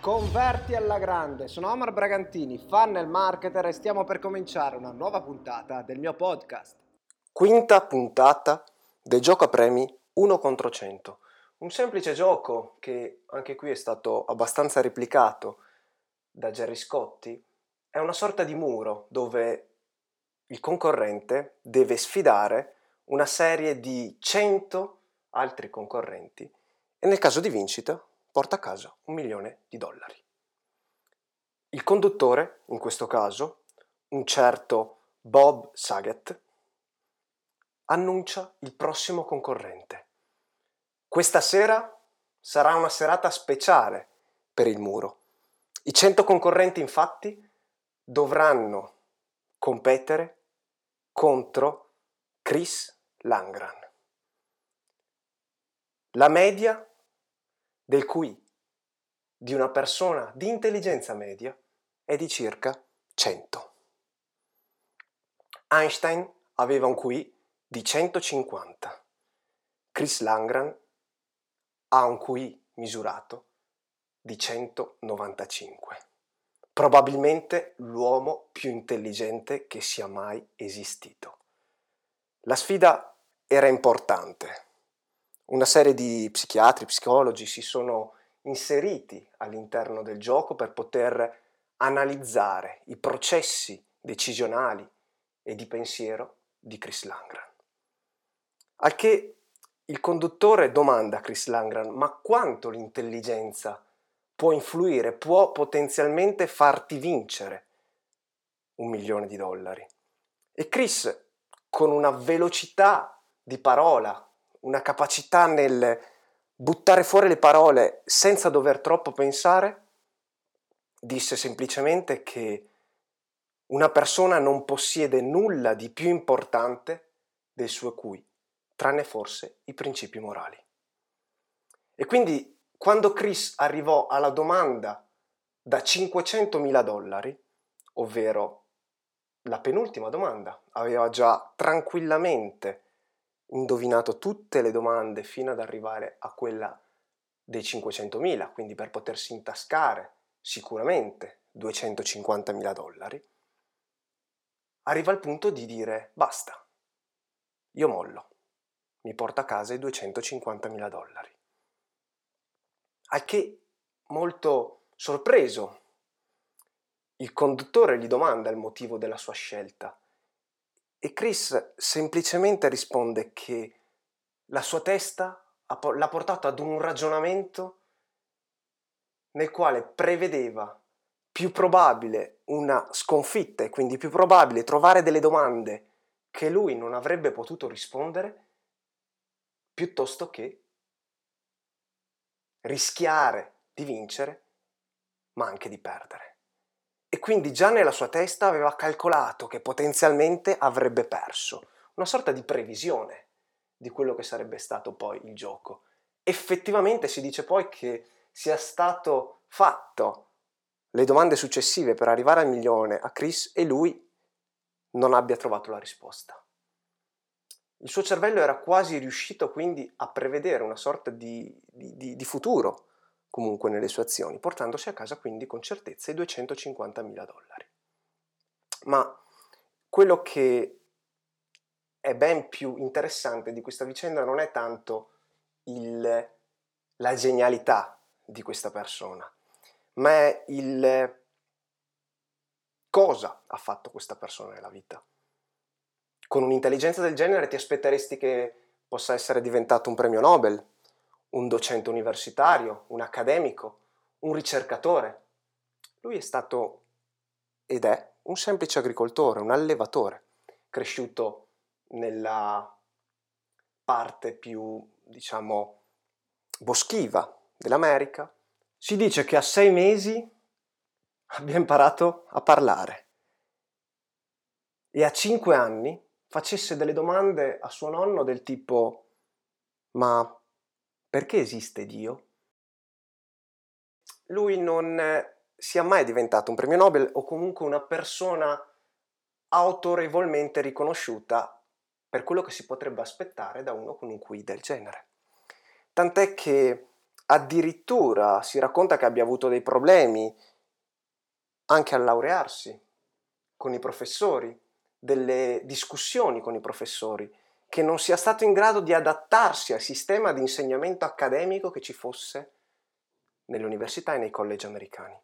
Converti alla grande, sono Omar Bragantini, funnel marketer e stiamo per cominciare una nuova puntata del mio podcast. Quinta puntata del gioco a premi 1 contro 100. Un semplice gioco che anche qui è stato abbastanza replicato da Gerry Scotti. È una sorta di muro dove il concorrente deve sfidare una serie di 100 altri concorrenti e nel caso di vincita porta a casa un milione di dollari. Il conduttore, in questo caso, un certo Bob Saget, annuncia il prossimo concorrente. Questa sera sarà una serata speciale per il muro. I 100 concorrenti infatti dovranno competere contro Chris Langran. La media del QI di una persona di intelligenza media è di circa 100. Einstein aveva un QI di 150. Chris Langran ha un QI misurato di 195. Probabilmente l'uomo più intelligente che sia mai esistito. La sfida era importante una serie di psichiatri, psicologi si sono inseriti all'interno del gioco per poter analizzare i processi decisionali e di pensiero di Chris Langran. Al che il conduttore domanda a Chris Langran, ma quanto l'intelligenza può influire, può potenzialmente farti vincere un milione di dollari? E Chris, con una velocità di parola una capacità nel buttare fuori le parole senza dover troppo pensare, disse semplicemente che una persona non possiede nulla di più importante del suo cui, tranne forse i principi morali. E quindi quando Chris arrivò alla domanda da 500.000 dollari, ovvero la penultima domanda, aveva già tranquillamente indovinato tutte le domande fino ad arrivare a quella dei 500.000, quindi per potersi intascare sicuramente 250.000 dollari, arriva al punto di dire basta, io mollo, mi porto a casa i 250.000 dollari. Al che, molto sorpreso, il conduttore gli domanda il motivo della sua scelta e Chris semplicemente risponde che la sua testa l'ha portato ad un ragionamento nel quale prevedeva più probabile una sconfitta e quindi più probabile trovare delle domande che lui non avrebbe potuto rispondere piuttosto che rischiare di vincere ma anche di perdere e quindi già nella sua testa aveva calcolato che potenzialmente avrebbe perso, una sorta di previsione di quello che sarebbe stato poi il gioco. Effettivamente si dice poi che sia stato fatto le domande successive per arrivare al milione a Chris e lui non abbia trovato la risposta. Il suo cervello era quasi riuscito quindi a prevedere una sorta di, di, di futuro comunque nelle sue azioni, portandosi a casa quindi con certezza i 250 mila dollari. Ma quello che è ben più interessante di questa vicenda non è tanto il, la genialità di questa persona, ma è il cosa ha fatto questa persona nella vita. Con un'intelligenza del genere ti aspetteresti che possa essere diventato un premio Nobel, un docente universitario, un accademico, un ricercatore. Lui è stato ed è un semplice agricoltore, un allevatore, cresciuto nella parte più, diciamo, boschiva dell'America. Si dice che a sei mesi abbia imparato a parlare e a cinque anni facesse delle domande a suo nonno del tipo ma perché esiste Dio? Lui non sia mai diventato un premio Nobel o comunque una persona autorevolmente riconosciuta per quello che si potrebbe aspettare da uno con un QI del genere. Tant'è che addirittura si racconta che abbia avuto dei problemi anche a laurearsi con i professori, delle discussioni con i professori, che non sia stato in grado di adattarsi al sistema di insegnamento accademico che ci fosse nelle università e nei college americani.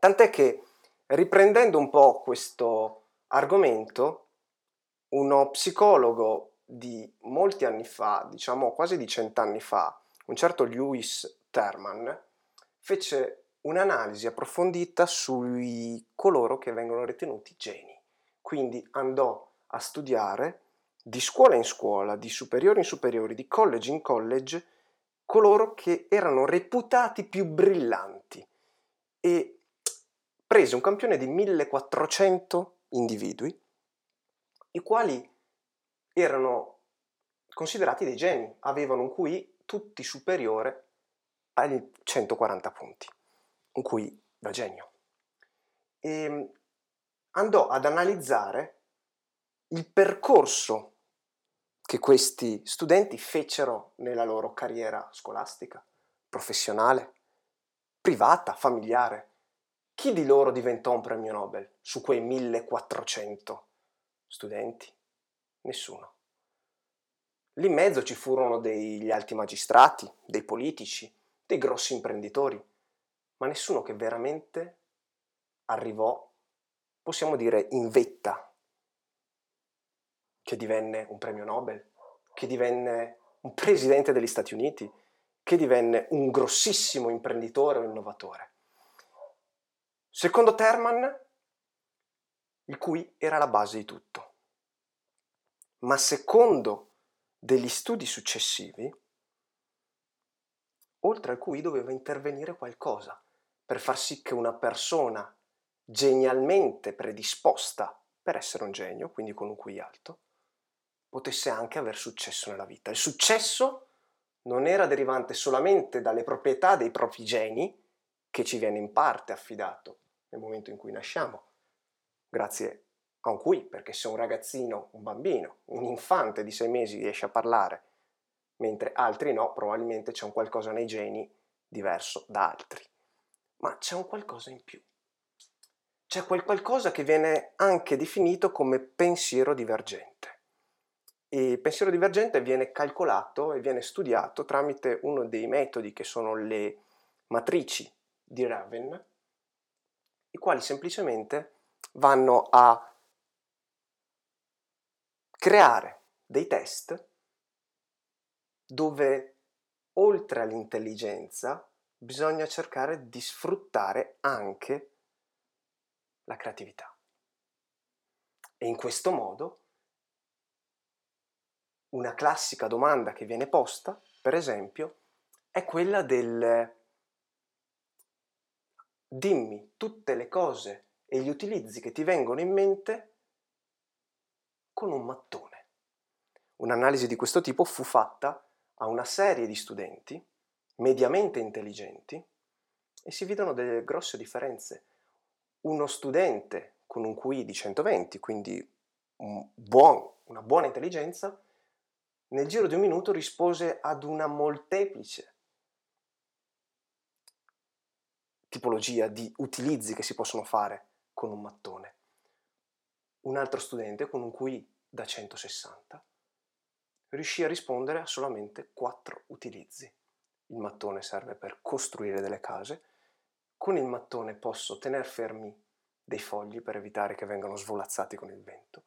Tant'è che, riprendendo un po' questo argomento, uno psicologo di molti anni fa, diciamo quasi di cent'anni fa, un certo Lewis Terman, fece un'analisi approfondita sui coloro che vengono ritenuti geni. Quindi andò a studiare di scuola in scuola, di superiori in superiori, di college in college, coloro che erano reputati più brillanti e prese un campione di 1400 individui, i quali erano considerati dei geni, avevano un QI tutti superiore ai 140 punti, un QI da genio. E andò ad analizzare il percorso che questi studenti fecero nella loro carriera scolastica, professionale, privata, familiare. Chi di loro diventò un premio Nobel su quei 1400 studenti? Nessuno. Lì in mezzo ci furono degli alti magistrati, dei politici, dei grossi imprenditori, ma nessuno che veramente arrivò, possiamo dire, in vetta, che divenne un premio Nobel, che divenne un presidente degli Stati Uniti, che divenne un grossissimo imprenditore o innovatore. Secondo Terman, il cui era la base di tutto. Ma secondo degli studi successivi, oltre al QI doveva intervenire qualcosa per far sì che una persona genialmente predisposta per essere un genio, quindi con un QI alto, potesse anche aver successo nella vita. Il successo non era derivante solamente dalle proprietà dei propri geni, che ci viene in parte affidato nel momento in cui nasciamo, grazie a un qui, perché se un ragazzino, un bambino, un infante di sei mesi riesce a parlare, mentre altri no, probabilmente c'è un qualcosa nei geni diverso da altri. Ma c'è un qualcosa in più. C'è quel qualcosa che viene anche definito come pensiero divergente. Il pensiero divergente viene calcolato e viene studiato tramite uno dei metodi che sono le matrici di Raven, i quali semplicemente vanno a creare dei test dove oltre all'intelligenza bisogna cercare di sfruttare anche la creatività. E in questo modo una classica domanda che viene posta, per esempio, è quella del dimmi tutte le cose e gli utilizzi che ti vengono in mente con un mattone. Un'analisi di questo tipo fu fatta a una serie di studenti mediamente intelligenti e si vedono delle grosse differenze. Uno studente con un QI di 120, quindi un buon, una buona intelligenza, nel giro di un minuto rispose ad una molteplice tipologia di utilizzi che si possono fare con un mattone. Un altro studente con un QI da 160 riuscì a rispondere a solamente 4 utilizzi. Il mattone serve per costruire delle case, con il mattone posso tenere fermi dei fogli per evitare che vengano svolazzati con il vento,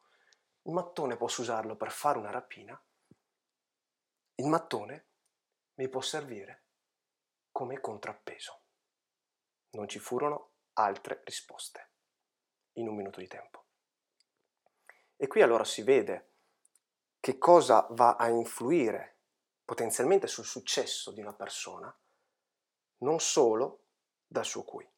il mattone posso usarlo per fare una rapina, il mattone mi può servire come contrappeso. Non ci furono altre risposte in un minuto di tempo. E qui allora si vede che cosa va a influire potenzialmente sul successo di una persona, non solo dal suo QI.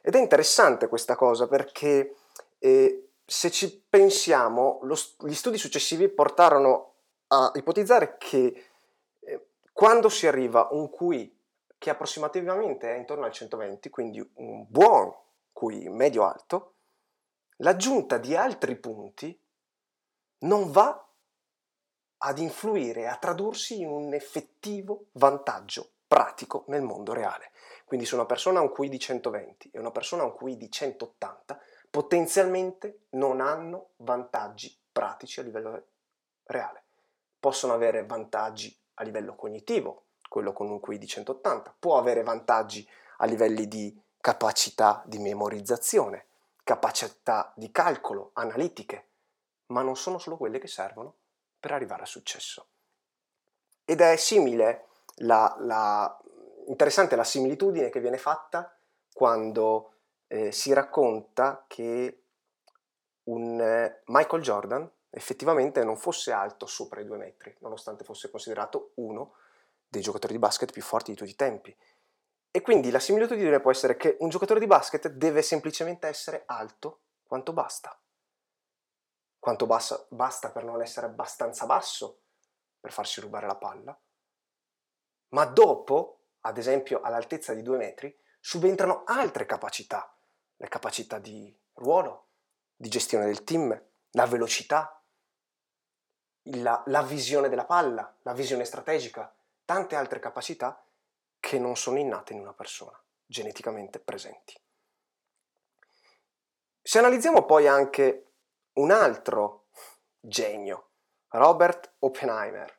Ed è interessante questa cosa perché eh, se ci pensiamo, lo, gli studi successivi portarono a ipotizzare che eh, quando si arriva a un QI che approssimativamente è intorno al 120, quindi un buon QI medio-alto, l'aggiunta di altri punti non va ad influire, a tradursi in un effettivo vantaggio pratico nel mondo reale. Quindi se una persona ha un QI di 120 e una persona ha un QI di 180, potenzialmente non hanno vantaggi pratici a livello reale. Possono avere vantaggi a livello cognitivo, quello con un QI di 180, può avere vantaggi a livelli di capacità di memorizzazione, capacità di calcolo, analitiche, ma non sono solo quelle che servono per arrivare al successo. Ed è simile, la, la, interessante la similitudine che viene fatta quando eh, si racconta che un eh, Michael Jordan effettivamente non fosse alto sopra i due metri, nonostante fosse considerato uno dei giocatori di basket più forti di tutti i tempi. E quindi la similitudine può essere che un giocatore di basket deve semplicemente essere alto quanto basta. Quanto bassa, basta per non essere abbastanza basso per farsi rubare la palla. Ma dopo, ad esempio all'altezza di due metri, subentrano altre capacità, le capacità di ruolo, di gestione del team, la velocità, la, la visione della palla, la visione strategica, tante altre capacità che non sono innate in una persona, geneticamente presenti. Se analizziamo poi anche un altro genio, Robert Oppenheimer,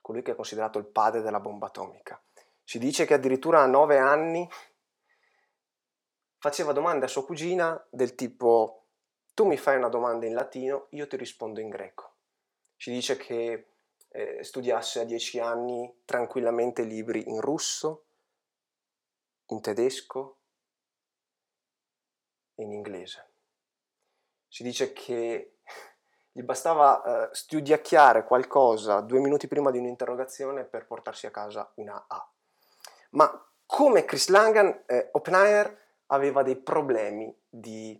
colui che è considerato il padre della bomba atomica, si dice che addirittura a nove anni faceva domande a sua cugina del tipo tu mi fai una domanda in latino, io ti rispondo in greco. Ci dice che eh, studiasse a dieci anni tranquillamente libri in russo, in tedesco e in inglese. Si dice che gli bastava eh, studiacchiare qualcosa due minuti prima di un'interrogazione per portarsi a casa una A. Ma come Chris Langan, eh, Oppenheimer aveva dei problemi di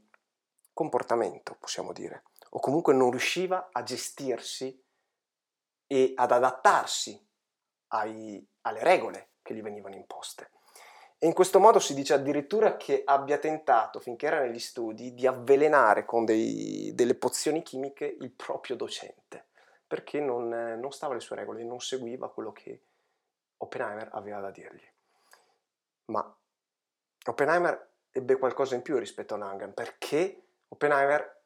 comportamento, possiamo dire, o comunque non riusciva a gestirsi e ad adattarsi ai, alle regole che gli venivano imposte. E in questo modo si dice addirittura che abbia tentato, finché era negli studi, di avvelenare con dei, delle pozioni chimiche il proprio docente, perché non, non stava alle sue regole, non seguiva quello che Oppenheimer aveva da dirgli. Ma Oppenheimer ebbe qualcosa in più rispetto a Langan, perché Oppenheimer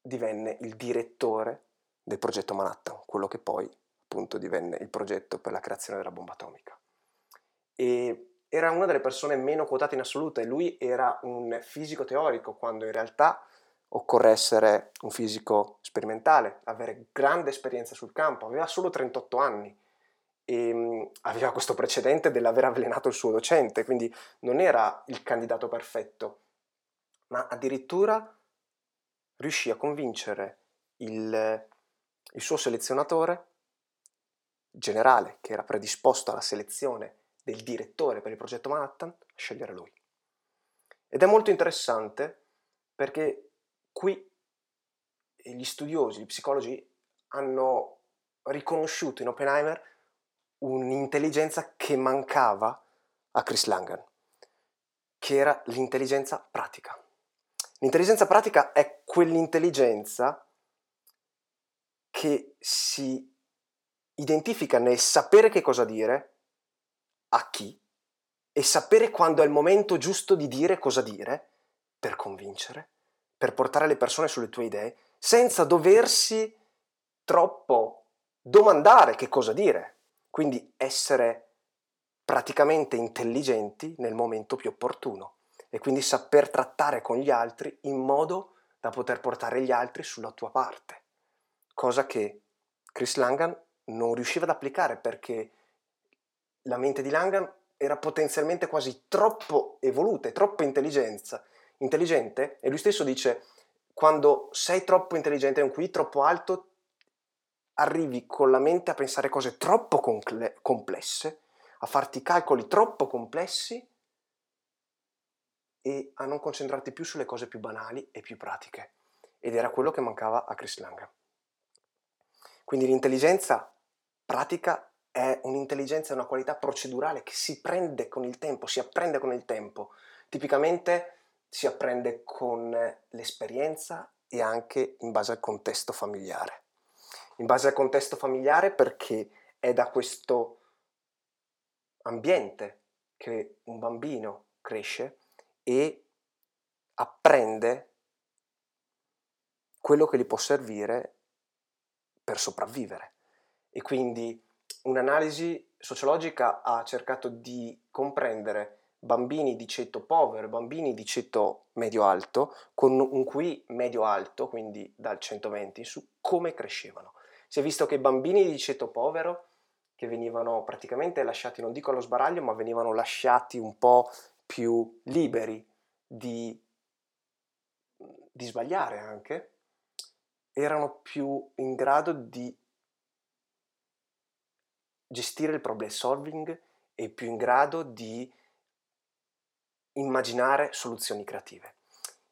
divenne il direttore del progetto Manhattan, quello che poi appunto divenne il progetto per la creazione della bomba atomica. E era una delle persone meno quotate in assoluto e lui era un fisico teorico quando in realtà occorre essere un fisico sperimentale, avere grande esperienza sul campo, aveva solo 38 anni e mm, aveva questo precedente dell'aver avvelenato il suo docente, quindi non era il candidato perfetto, ma addirittura riuscì a convincere il, il suo selezionatore generale, che era predisposto alla selezione del direttore per il progetto Manhattan, a scegliere lui. Ed è molto interessante perché qui gli studiosi, gli psicologi hanno riconosciuto in Oppenheimer un'intelligenza che mancava a Chris Langan, che era l'intelligenza pratica. L'intelligenza pratica è quell'intelligenza che si identifica nel sapere che cosa dire, a chi, e sapere quando è il momento giusto di dire cosa dire, per convincere, per portare le persone sulle tue idee, senza doversi troppo domandare che cosa dire. Quindi essere praticamente intelligenti nel momento più opportuno e quindi saper trattare con gli altri in modo da poter portare gli altri sulla tua parte, cosa che Chris Langan non riusciva ad applicare perché la mente di Langan era potenzialmente quasi troppo evoluta e troppo intelligente e lui stesso dice quando sei troppo intelligente, un QI troppo alto, arrivi con la mente a pensare cose troppo complesse, a farti calcoli troppo complessi e a non concentrarti più sulle cose più banali e più pratiche. Ed era quello che mancava a Chris Lang. Quindi l'intelligenza pratica è un'intelligenza, una qualità procedurale che si prende con il tempo, si apprende con il tempo. Tipicamente si apprende con l'esperienza e anche in base al contesto familiare. In base al contesto familiare perché è da questo ambiente che un bambino cresce e apprende quello che gli può servire per sopravvivere. E quindi un'analisi sociologica ha cercato di comprendere bambini di ceto povero, bambini di ceto medio-alto, con un QI medio-alto, quindi dal 120 su, come crescevano. Si è visto che i bambini di ceto povero, che venivano praticamente lasciati, non dico allo sbaraglio, ma venivano lasciati un po' più liberi di, di sbagliare anche, erano più in grado di gestire il problem solving e più in grado di immaginare soluzioni creative.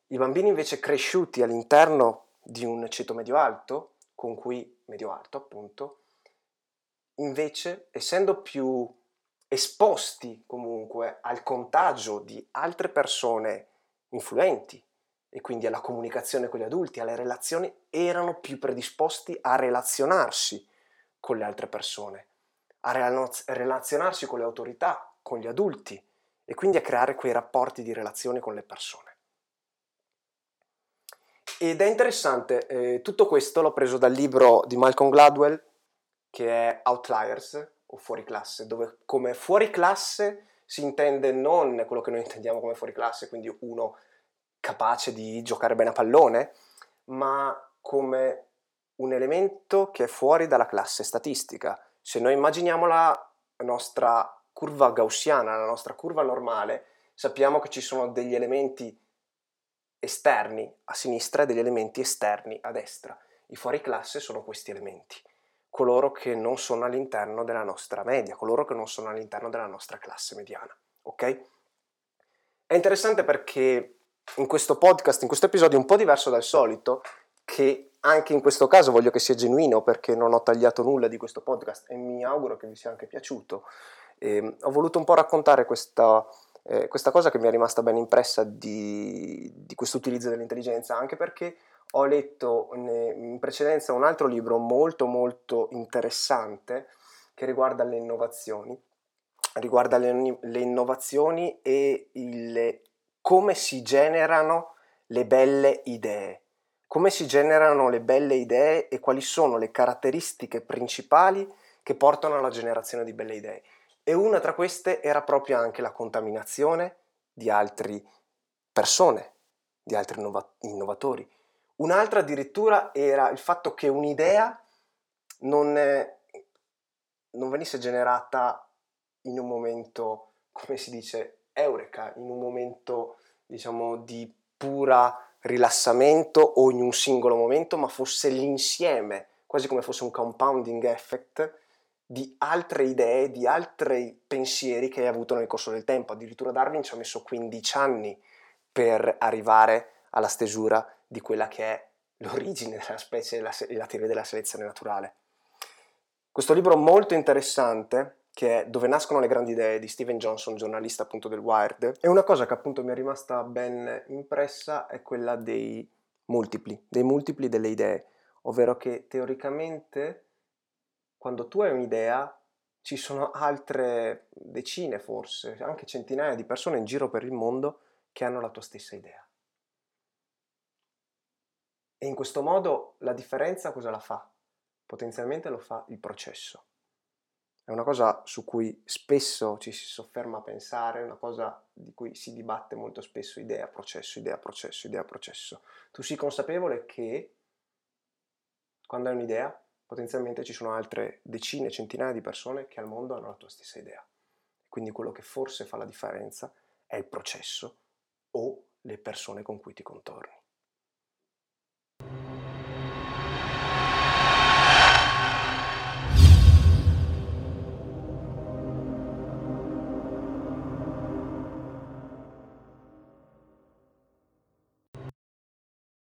I bambini invece cresciuti all'interno di un ceto medio-alto, con cui medio-alto appunto, invece essendo più esposti comunque al contagio di altre persone influenti e quindi alla comunicazione con gli adulti, alle relazioni, erano più predisposti a relazionarsi con le altre persone, a relazionarsi con le autorità, con gli adulti e quindi a creare quei rapporti di relazione con le persone. Ed è interessante, eh, tutto questo l'ho preso dal libro di Malcolm Gladwell che è Outliers o Fuori classe, dove come fuori classe si intende non quello che noi intendiamo come fuori classe, quindi uno capace di giocare bene a pallone, ma come un elemento che è fuori dalla classe statistica. Se noi immaginiamo la nostra curva gaussiana, la nostra curva normale, sappiamo che ci sono degli elementi esterni a sinistra e degli elementi esterni a destra. I fuori classe sono questi elementi, coloro che non sono all'interno della nostra media, coloro che non sono all'interno della nostra classe mediana. Ok? È interessante perché in questo podcast, in questo episodio un po' diverso dal solito, che anche in questo caso voglio che sia genuino perché non ho tagliato nulla di questo podcast e mi auguro che vi sia anche piaciuto. E ehm, ho voluto un po' raccontare questa, eh, questa cosa che mi è rimasta ben impressa di, di questo utilizzo dell'intelligenza, anche perché ho letto in precedenza un altro libro molto molto interessante che riguarda le innovazioni, riguarda le, le innovazioni e il, come si generano le belle idee, come si generano le belle idee e quali sono le caratteristiche principali che portano alla generazione di belle idee e una tra queste era proprio anche la contaminazione di altre persone, di altri innova- innovatori. Un'altra addirittura era il fatto che un'idea non, è, non venisse generata in un momento, come si dice, eureka, in un momento diciamo di pura rilassamento o in un singolo momento, ma fosse l'insieme, quasi come fosse un compounding effect di altre idee, di altri pensieri che hai avuto nel corso del tempo. Addirittura Darwin ci ha messo 15 anni per arrivare alla stesura di quella che è l'origine della specie e la, teoria della selezione naturale. Questo libro molto interessante, che è Dove nascono le grandi idee di Steven Johnson, giornalista appunto del Wired, e una cosa che appunto mi è rimasta ben impressa è quella dei multipli, dei multipli delle idee, ovvero che teoricamente quando tu hai un'idea, ci sono altre decine forse, anche centinaia di persone in giro per il mondo che hanno la tua stessa idea. E in questo modo la differenza cosa la fa? Potenzialmente lo fa il processo. È una cosa su cui spesso ci si sofferma a pensare, una cosa di cui si dibatte molto spesso, idea, processo, idea, processo, idea, processo. Tu sii consapevole che quando hai un'idea potenzialmente ci sono altre decine, centinaia di persone che al mondo hanno la tua stessa idea. Quindi quello che forse fa la differenza è il processo o le persone con cui ti contorni.